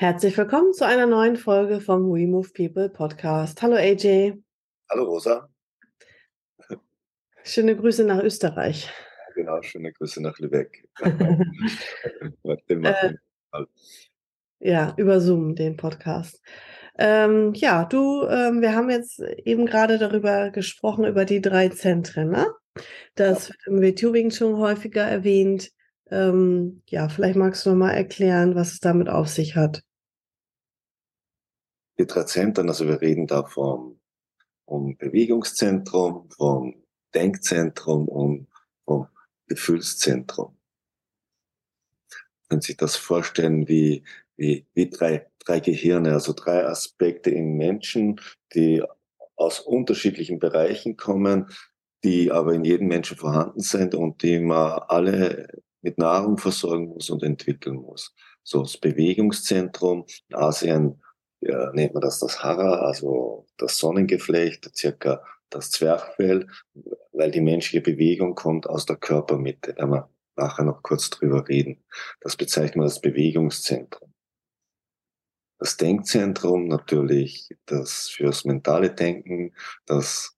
Herzlich willkommen zu einer neuen Folge vom We Move People Podcast. Hallo AJ. Hallo Rosa. Schöne Grüße nach Österreich. Genau, schöne Grüße nach Lübeck. äh, ja, über Zoom den Podcast. Ähm, ja, du, ähm, wir haben jetzt eben gerade darüber gesprochen, über die drei Zentren. Ne? Das ja. wird im WTU schon häufiger erwähnt. Ähm, ja, vielleicht magst du noch mal erklären, was es damit auf sich hat die drei Zentren, also wir reden da vom, vom Bewegungszentrum, vom Denkzentrum und vom Gefühlszentrum. Können Sie sich das vorstellen wie, wie, wie drei, drei Gehirne, also drei Aspekte im Menschen, die aus unterschiedlichen Bereichen kommen, die aber in jedem Menschen vorhanden sind und die man alle mit Nahrung versorgen muss und entwickeln muss. So das Bewegungszentrum, Asien ja, nennt man das das Hara, also das Sonnengeflecht, circa das Zwerchfell, weil die menschliche Bewegung kommt aus der Körpermitte. Da wir nachher noch kurz drüber reden. Das bezeichnet man als Bewegungszentrum. Das Denkzentrum natürlich, das fürs mentale Denken, das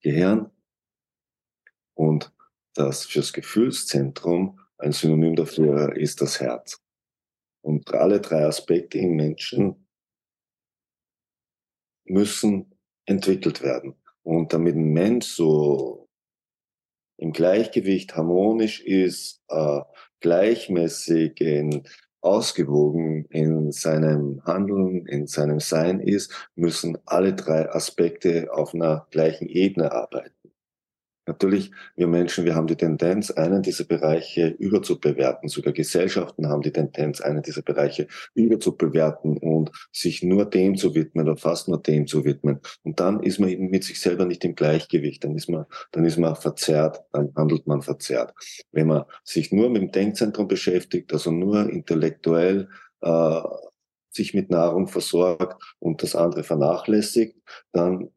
Gehirn und das fürs Gefühlszentrum, ein Synonym dafür ist das Herz. Und alle drei Aspekte im Menschen müssen entwickelt werden. Und damit ein Mensch so im Gleichgewicht harmonisch ist, äh, gleichmäßig in, ausgewogen in seinem Handeln, in seinem Sein ist, müssen alle drei Aspekte auf einer gleichen Ebene arbeiten. Natürlich, wir Menschen, wir haben die Tendenz, einen dieser Bereiche überzubewerten. Sogar Gesellschaften haben die Tendenz, einen dieser Bereiche überzubewerten und sich nur dem zu widmen oder fast nur dem zu widmen. Und dann ist man eben mit sich selber nicht im Gleichgewicht. Dann ist man, dann ist man verzerrt, dann handelt man verzerrt. Wenn man sich nur mit dem Denkzentrum beschäftigt, also nur intellektuell äh, sich mit Nahrung versorgt und das andere vernachlässigt, dann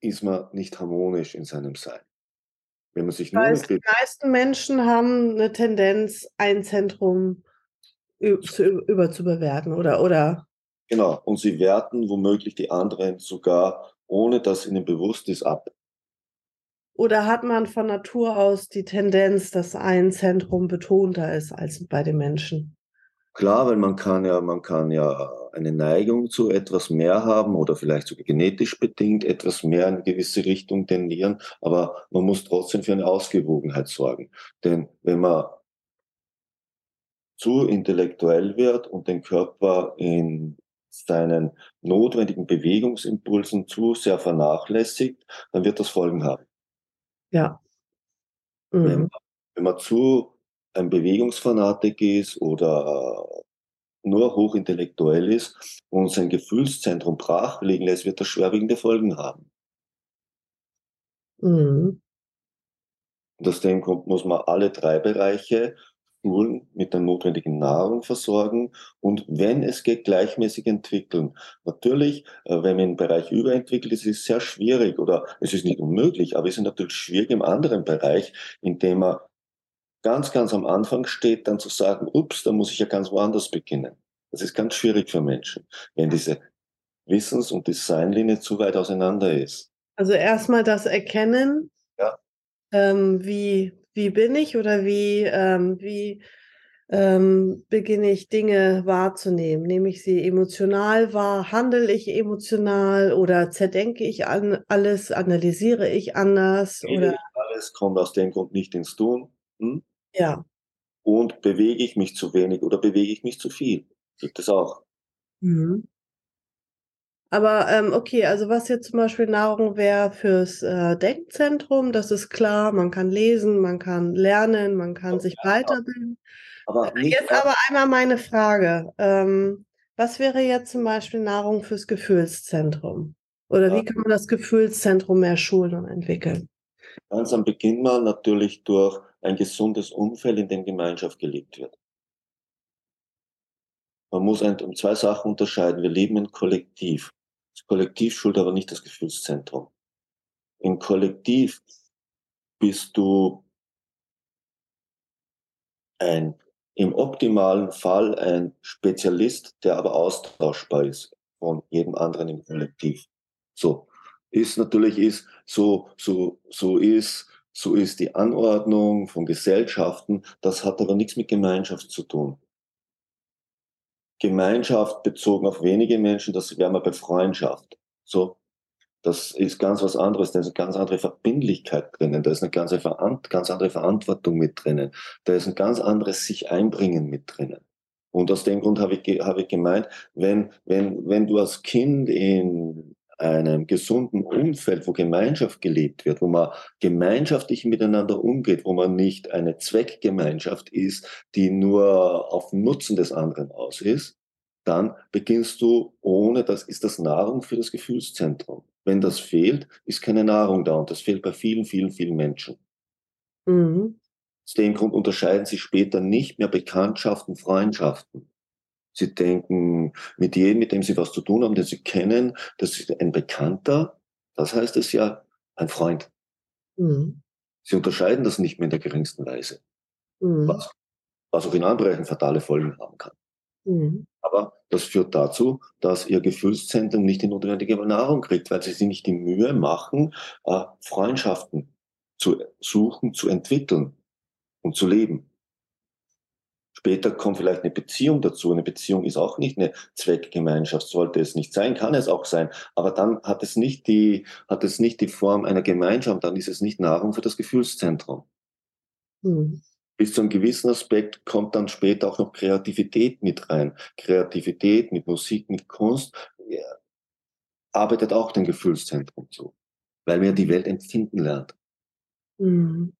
ist man nicht harmonisch in seinem Sein. Wenn man sich nur heißt, die meisten Menschen haben eine Tendenz, ein Zentrum überzubewerten, oder, oder? Genau, und sie werten womöglich die anderen sogar, ohne dass ihnen bewusst ist, ab. Oder hat man von Natur aus die Tendenz, dass ein Zentrum betonter ist als bei den Menschen? Klar, weil man kann ja, man kann ja eine Neigung zu etwas mehr haben oder vielleicht sogar genetisch bedingt etwas mehr in eine gewisse Richtung tendieren, aber man muss trotzdem für eine Ausgewogenheit sorgen. Denn wenn man zu intellektuell wird und den Körper in seinen notwendigen Bewegungsimpulsen zu sehr vernachlässigt, dann wird das Folgen haben. Ja. Mhm. Wenn, man, wenn man zu ein Bewegungsfanatik ist oder nur hochintellektuell ist und sein Gefühlszentrum brach liegen lässt, wird das schwerwiegende Folgen haben. Mhm. Und aus dem Grund muss man alle drei Bereiche Schulen mit der notwendigen Nahrung versorgen und wenn es geht, gleichmäßig entwickeln. Natürlich, äh, wenn man im Bereich überentwickelt ist, ist es sehr schwierig oder es ist nicht unmöglich, aber es ist natürlich schwierig im anderen Bereich, in dem man ganz, ganz am Anfang steht, dann zu sagen, ups, da muss ich ja ganz woanders beginnen. Das ist ganz schwierig für Menschen, wenn diese Wissens- und Designlinie zu weit auseinander ist. Also erstmal das Erkennen, ja. ähm, wie, wie bin ich oder wie, ähm, wie ähm, beginne ich Dinge wahrzunehmen? Nehme ich sie emotional wahr? Handle ich emotional oder zerdenke ich an alles? Analysiere ich anders? Oder? Alles kommt aus dem Grund nicht ins Tun. Hm? Ja. Und bewege ich mich zu wenig oder bewege ich mich zu viel? Gibt es auch. Mhm. Aber ähm, okay, also was jetzt zum Beispiel Nahrung wäre fürs äh, Denkzentrum, das ist klar, man kann lesen, man kann lernen, man kann sich weiterbilden. Aber äh, jetzt aber einmal meine Frage. Ähm, Was wäre jetzt zum Beispiel Nahrung fürs Gefühlszentrum? Oder wie kann man das Gefühlszentrum mehr schulen und entwickeln? Ganz am Beginn mal natürlich durch ein gesundes Umfeld, in dem Gemeinschaft gelebt wird. Man muss ein, zwei Sachen unterscheiden. Wir leben im Kollektiv. Das Kollektiv schult aber nicht das Gefühlszentrum. Im Kollektiv bist du ein, im optimalen Fall ein Spezialist, der aber austauschbar ist von jedem anderen im Kollektiv. So. Ist natürlich ist, so, so, so ist, so ist die Anordnung von Gesellschaften. Das hat aber nichts mit Gemeinschaft zu tun. Gemeinschaft bezogen auf wenige Menschen, das wäre mal bei Freundschaft. So, das ist ganz was anderes. Da ist eine ganz andere Verbindlichkeit drinnen. Da ist eine ganz, ganz andere Verantwortung mit drinnen. Da ist ein ganz anderes sich einbringen mit drinnen. Und aus dem Grund habe ich, habe ich gemeint, wenn, wenn, wenn du als Kind in einem gesunden Umfeld, wo Gemeinschaft gelebt wird, wo man gemeinschaftlich miteinander umgeht, wo man nicht eine Zweckgemeinschaft ist, die nur auf Nutzen des anderen aus ist, dann beginnst du ohne, das ist das Nahrung für das Gefühlszentrum. Wenn das fehlt, ist keine Nahrung da und das fehlt bei vielen, vielen, vielen Menschen. Mhm. Aus dem Grund unterscheiden sich später nicht mehr Bekanntschaften, Freundschaften. Sie denken, mit jedem, mit dem sie was zu tun haben, den sie kennen, das ist ein Bekannter, das heißt es ja ein Freund. Mhm. Sie unterscheiden das nicht mehr in der geringsten Weise. Mhm. Was, was auch in anderen Bereichen fatale Folgen haben kann. Mhm. Aber das führt dazu, dass ihr Gefühlszentrum nicht die notwendige Nahrung kriegt, weil sie sich nicht die Mühe machen, äh, Freundschaften zu suchen, zu entwickeln und zu leben. Später kommt vielleicht eine Beziehung dazu. Eine Beziehung ist auch nicht eine Zweckgemeinschaft, sollte es nicht sein, kann es auch sein. Aber dann hat es nicht die, hat es nicht die Form einer Gemeinschaft, dann ist es nicht Nahrung für das Gefühlszentrum. Mhm. Bis zu einem gewissen Aspekt kommt dann später auch noch Kreativität mit rein. Kreativität mit Musik, mit Kunst ja, arbeitet auch dem Gefühlszentrum zu, weil man die Welt empfinden lernt. Mhm.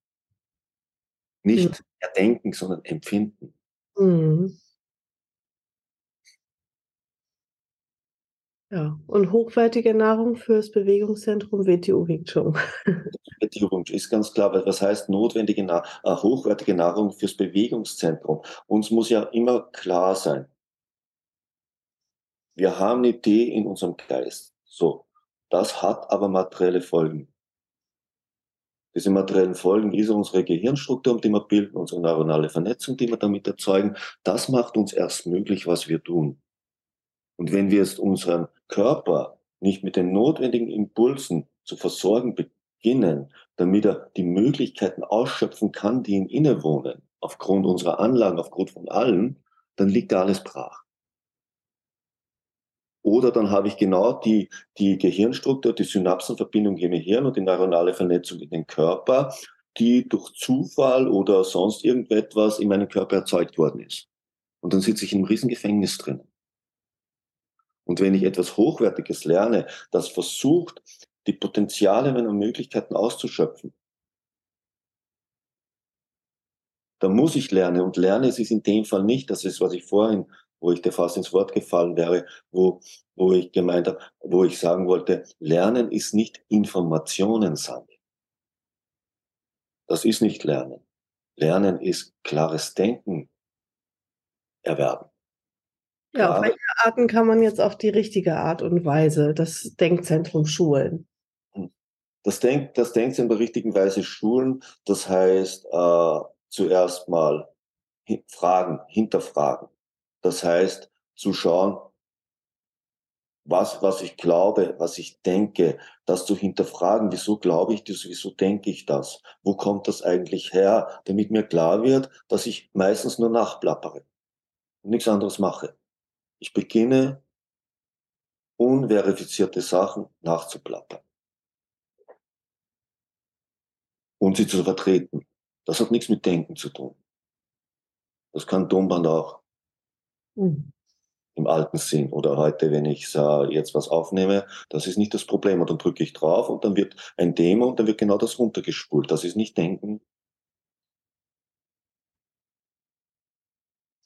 Nicht erdenken, sondern empfinden. Mhm. Ja, und hochwertige Nahrung fürs Bewegungszentrum WTO Wing Chun. WTO ist ganz klar, was heißt notwendige, äh, hochwertige Nahrung fürs Bewegungszentrum? Uns muss ja immer klar sein, wir haben eine Idee in unserem Geist. So, das hat aber materielle Folgen. Diese materiellen Folgen, ist unsere Gehirnstruktur, die wir bilden, unsere neuronale Vernetzung, die wir damit erzeugen, das macht uns erst möglich, was wir tun. Und wenn wir es unseren Körper nicht mit den notwendigen Impulsen zu versorgen beginnen, damit er die Möglichkeiten ausschöpfen kann, die ihm innewohnen, aufgrund unserer Anlagen, aufgrund von allen, dann liegt da alles brach. Oder dann habe ich genau die, die Gehirnstruktur, die Synapsenverbindung im Gehirn und die neuronale Vernetzung in den Körper, die durch Zufall oder sonst irgendetwas in meinem Körper erzeugt worden ist. Und dann sitze ich in einem riesen Gefängnis drin. Und wenn ich etwas Hochwertiges lerne, das versucht, die Potenziale meiner Möglichkeiten auszuschöpfen, dann muss ich lernen. Und lernen ist es in dem Fall nicht, das ist, was ich vorhin wo ich dir fast ins Wort gefallen wäre, wo, wo ich gemeint habe, wo ich sagen wollte, Lernen ist nicht Informationen sammeln. Das ist nicht Lernen. Lernen ist klares Denken erwerben. Ja, Klar, auf welche Arten kann man jetzt auf die richtige Art und Weise das Denkzentrum schulen? Das, Denk, das Denkzentrum der richtigen Weise schulen, das heißt äh, zuerst mal fragen, hinterfragen. Das heißt, zu schauen, was, was ich glaube, was ich denke, das zu hinterfragen, wieso glaube ich das, wieso denke ich das, wo kommt das eigentlich her, damit mir klar wird, dass ich meistens nur nachplappere und nichts anderes mache. Ich beginne, unverifizierte Sachen nachzuplappern und sie zu vertreten. Das hat nichts mit Denken zu tun. Das kann Tonband auch. Mhm. Im alten Sinn. Oder heute, wenn ich äh, jetzt was aufnehme, das ist nicht das Problem. Und dann drücke ich drauf und dann wird ein Demo und dann wird genau das runtergespult. Das ist nicht Denken.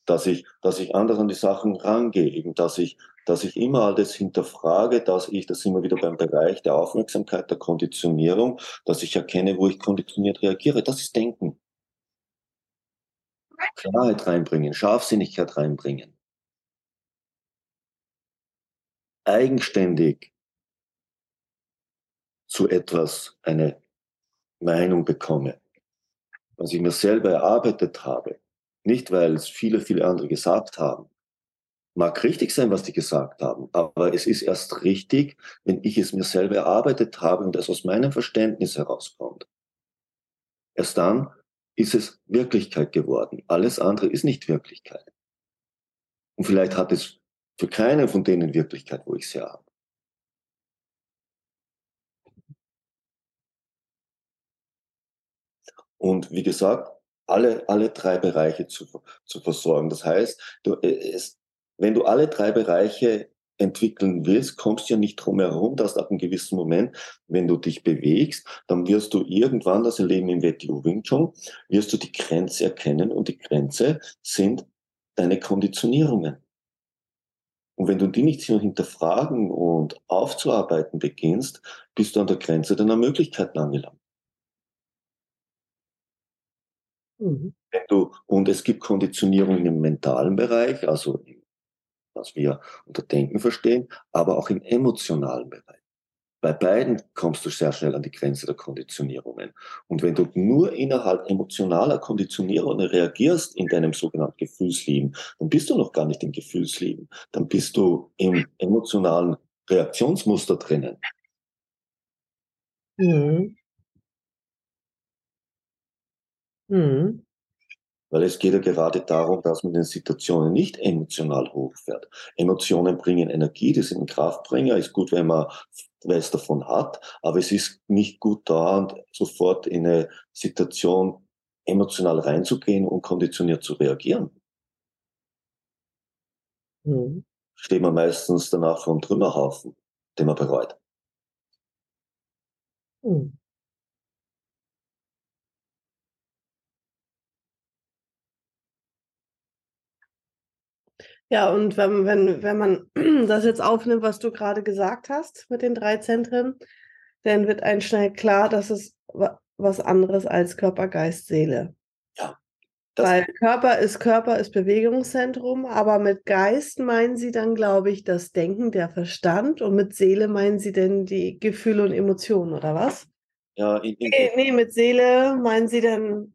dass ich, dass ich anders an die Sachen rangehe, eben, dass ich, dass ich immer alles hinterfrage, dass ich, das immer wieder beim Bereich der Aufmerksamkeit, der Konditionierung, dass ich erkenne, wo ich konditioniert reagiere. Das ist Denken. Klarheit reinbringen, Scharfsinnigkeit reinbringen. Eigenständig zu etwas eine Meinung bekomme, was ich mir selber erarbeitet habe, nicht weil es viele, viele andere gesagt haben. Mag richtig sein, was die gesagt haben, aber es ist erst richtig, wenn ich es mir selber erarbeitet habe und es aus meinem Verständnis herauskommt. Erst dann ist es Wirklichkeit geworden. Alles andere ist nicht Wirklichkeit. Und vielleicht hat es für keinen von denen Wirklichkeit, wo ich her habe. Und wie gesagt, alle, alle drei Bereiche zu, zu versorgen. Das heißt, du, äh, es, wenn du alle drei Bereiche entwickeln willst, kommst du ja nicht drum herum, dass ab einem gewissen Moment, wenn du dich bewegst, dann wirst du irgendwann, das Erleben im WTO Wing Chun, wirst du die Grenze erkennen und die Grenze sind deine Konditionierungen. Und wenn du die nicht hinterfragen und aufzuarbeiten beginnst, bist du an der Grenze deiner Möglichkeiten angelangt. Mhm. Du, und es gibt Konditionierungen im mentalen Bereich, also was wir unter Denken verstehen, aber auch im emotionalen Bereich. Bei beiden kommst du sehr schnell an die Grenze der Konditionierungen. Und wenn du nur innerhalb emotionaler Konditionierungen reagierst in deinem sogenannten Gefühlsleben, dann bist du noch gar nicht im Gefühlsleben. Dann bist du im emotionalen Reaktionsmuster drinnen. Mhm. Mhm. Weil es geht ja gerade darum, dass man in Situationen nicht emotional hochfährt. Emotionen bringen Energie, die sind ein Kraftbringer, ist gut, wenn man was davon hat, aber es ist nicht gut da und sofort in eine Situation emotional reinzugehen und konditioniert zu reagieren. Mhm. Steht man meistens danach vor einem Trümmerhaufen, den man bereut. Mhm. Ja, und wenn, wenn, wenn man das jetzt aufnimmt, was du gerade gesagt hast mit den drei Zentren, dann wird einem schnell klar, dass es was anderes als Körper, Geist, Seele. Ja. Weil Körper ist Körper, ist Bewegungszentrum, aber mit Geist meinen sie dann, glaube ich, das Denken, der Verstand und mit Seele meinen sie denn die Gefühle und Emotionen, oder was? Ja, in, in, nee, nee, mit Seele meinen sie dann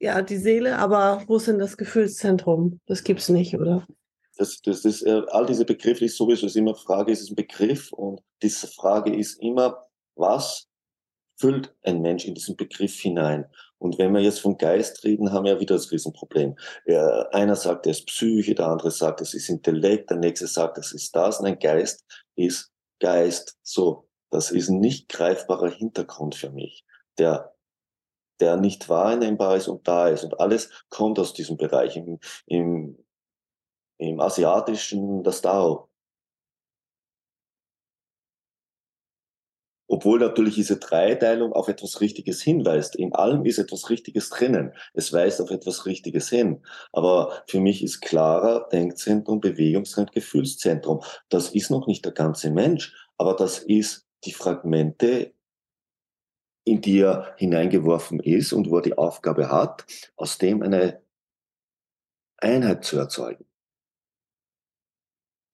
ja die Seele, aber wo ist denn das Gefühlszentrum? Das gibt es nicht, oder? Das, das, das, äh, all diese Begriffe ist sowieso ist immer Frage, ist es ein Begriff und diese Frage ist immer, was füllt ein Mensch in diesen Begriff hinein? Und wenn wir jetzt vom Geist reden, haben wir ja wieder das Riesenproblem. Ja, einer sagt, er ist Psyche, der andere sagt, es ist Intellekt, der nächste sagt, es ist das. Und ein Geist ist Geist. So, das ist ein nicht greifbarer Hintergrund für mich, der der nicht wahrnehmbar ist und da ist. Und alles kommt aus diesem Bereich. Im, im im Asiatischen das Tao. Obwohl natürlich diese Dreiteilung auf etwas Richtiges hinweist. In allem ist etwas Richtiges drinnen. Es weist auf etwas Richtiges hin. Aber für mich ist klarer Denkzentrum, Bewegungszentrum, Gefühlszentrum. Das ist noch nicht der ganze Mensch, aber das ist die Fragmente, in die er hineingeworfen ist und wo er die Aufgabe hat, aus dem eine Einheit zu erzeugen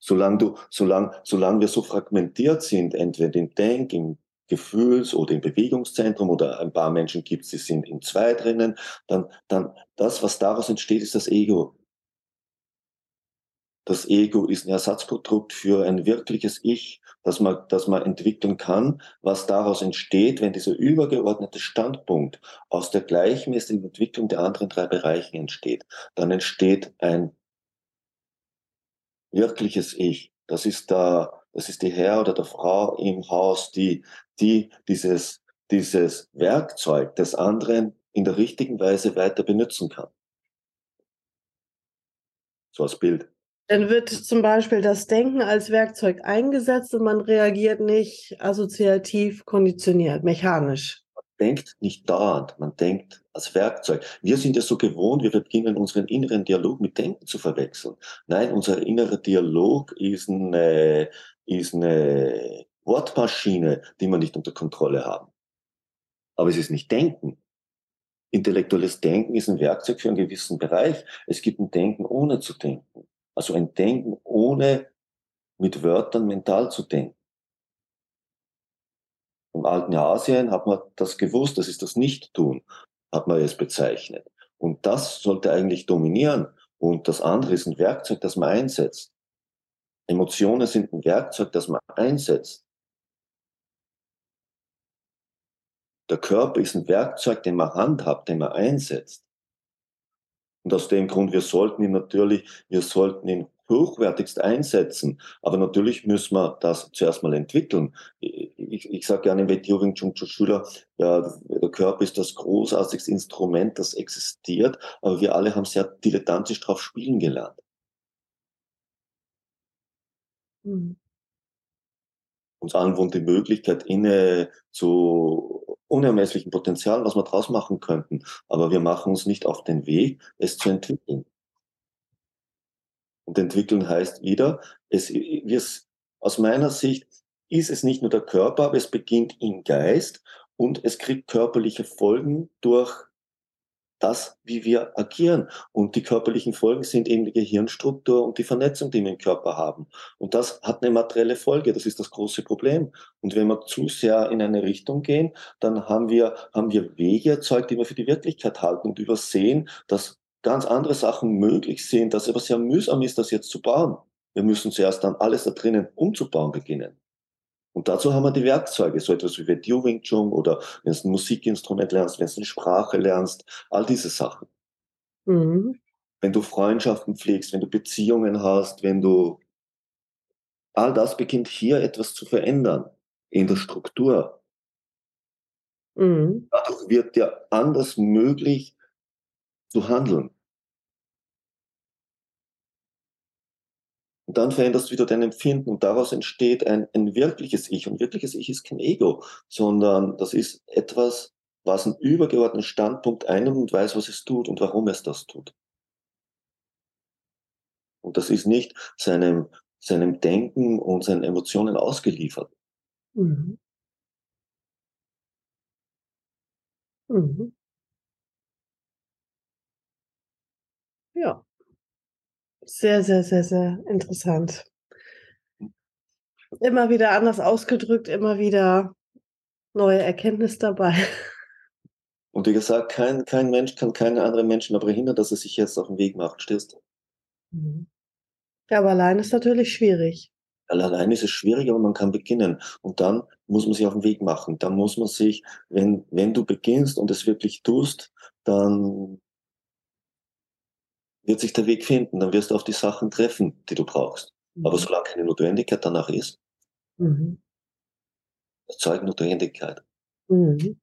solange du, solange, solange wir so fragmentiert sind, entweder im Denk, im Gefühls- oder im Bewegungszentrum oder ein paar Menschen gibt die sind in zwei drinnen, dann, dann das, was daraus entsteht, ist das Ego. Das Ego ist ein Ersatzprodukt für ein wirkliches Ich, das man, das man entwickeln kann, was daraus entsteht, wenn dieser übergeordnete Standpunkt aus der gleichmäßigen Entwicklung der anderen drei Bereiche entsteht. Dann entsteht ein wirkliches Ich. Das ist der, das ist die Herr oder der Frau im Haus, die, die dieses, dieses Werkzeug des anderen in der richtigen Weise weiter benutzen kann. So als Bild. Dann wird zum Beispiel das Denken als Werkzeug eingesetzt und man reagiert nicht assoziativ konditioniert, mechanisch. Denkt nicht dauernd, man denkt als Werkzeug. Wir sind ja so gewohnt, wir beginnen unseren inneren Dialog mit Denken zu verwechseln. Nein, unser innerer Dialog ist eine, ist eine Wortmaschine, die wir nicht unter Kontrolle haben. Aber es ist nicht Denken. Intellektuelles Denken ist ein Werkzeug für einen gewissen Bereich. Es gibt ein Denken ohne zu denken. Also ein Denken ohne mit Wörtern mental zu denken. Alten Asien hat man das gewusst, das ist das Nicht-Tun, hat man es bezeichnet. Und das sollte eigentlich dominieren. Und das andere ist ein Werkzeug, das man einsetzt. Emotionen sind ein Werkzeug, das man einsetzt. Der Körper ist ein Werkzeug, den man handhabt, den man einsetzt. Und aus dem Grund, wir sollten ihn natürlich, wir sollten ihn hochwertigst einsetzen. Aber natürlich müssen wir das zuerst mal entwickeln. Ich, ich sage gerne im WTO Wing Chun Schüler, ja, der Körper ist das großartigste Instrument, das existiert, aber wir alle haben sehr dilettantisch drauf spielen gelernt. Mhm. Uns allen wohnt die Möglichkeit inne zu unermesslichen Potenzialen, was wir draus machen könnten. Aber wir machen uns nicht auf den Weg, es zu entwickeln. Und entwickeln heißt wieder, es, es, aus meiner Sicht ist es nicht nur der Körper, aber es beginnt im Geist und es kriegt körperliche Folgen durch das, wie wir agieren. Und die körperlichen Folgen sind eben die Gehirnstruktur und die Vernetzung, die wir im Körper haben. Und das hat eine materielle Folge. Das ist das große Problem. Und wenn wir zu sehr in eine Richtung gehen, dann haben wir, haben wir Wege erzeugt, die wir für die Wirklichkeit halten und übersehen, dass ganz andere Sachen möglich sind, dass es aber sehr mühsam ist, das jetzt zu bauen. Wir müssen zuerst dann alles da drinnen umzubauen beginnen. Und dazu haben wir die Werkzeuge, so etwas wie Video Wing Chun oder wenn du ein Musikinstrument lernst, wenn du eine Sprache lernst, all diese Sachen. Mhm. Wenn du Freundschaften pflegst, wenn du Beziehungen hast, wenn du all das beginnt hier etwas zu verändern in der Struktur. Mhm. Dadurch wird dir anders möglich zu handeln. Und dann veränderst du wieder dein Empfinden und daraus entsteht ein, ein wirkliches Ich. Und wirkliches Ich ist kein Ego, sondern das ist etwas, was einen übergeordneten Standpunkt einnimmt und weiß, was es tut und warum es das tut. Und das ist nicht seinem, seinem Denken und seinen Emotionen ausgeliefert. Mhm. Mhm. Ja. Sehr, sehr, sehr, sehr interessant. Immer wieder anders ausgedrückt, immer wieder neue Erkenntnis dabei. Und wie gesagt, kein, kein Mensch kann keinen anderen Menschen dabei hindern, dass er sich jetzt auf den Weg macht, stehst mhm. Ja, aber allein ist natürlich schwierig. Allein ist es schwierig, aber man kann beginnen. Und dann muss man sich auf den Weg machen. Dann muss man sich, wenn, wenn du beginnst und es wirklich tust, dann wird sich der Weg finden, dann wirst du auf die Sachen treffen, die du brauchst. Mhm. Aber solange keine Notwendigkeit danach ist, mhm. erzeugt Notwendigkeit. Mhm.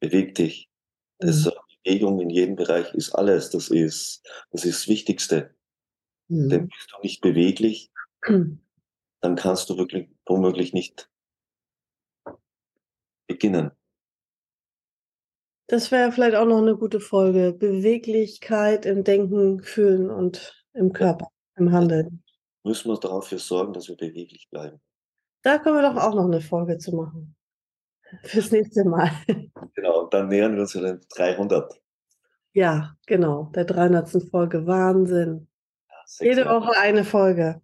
Beweg dich. Das, mhm. Bewegung in jedem Bereich ist alles. Das ist das, ist das Wichtigste. Mhm. Denn bist du nicht beweglich, dann kannst du wirklich womöglich nicht beginnen. Das wäre vielleicht auch noch eine gute Folge. Beweglichkeit im Denken, Fühlen und im Körper, im Handeln. Müssen wir dafür sorgen, dass wir beweglich bleiben. Da können wir doch auch noch eine Folge zu machen. Fürs nächste Mal. Genau, dann nähern wir uns den 300. Ja, genau, der 300. Folge. Wahnsinn. Ja, Jede. Woche eine Folge.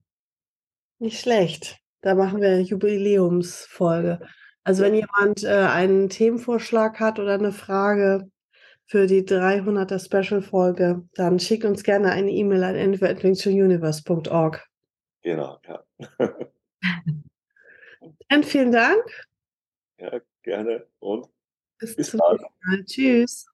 Nicht schlecht. Da machen wir eine Jubiläumsfolge. Also wenn jemand äh, einen Themenvorschlag hat oder eine Frage für die 300er Special-Folge, dann schick uns gerne eine E-Mail an info.wingchununiverse.org. Genau, ja. dann vielen Dank. Ja, gerne und bis, bis zum nächsten Mal. Tschüss.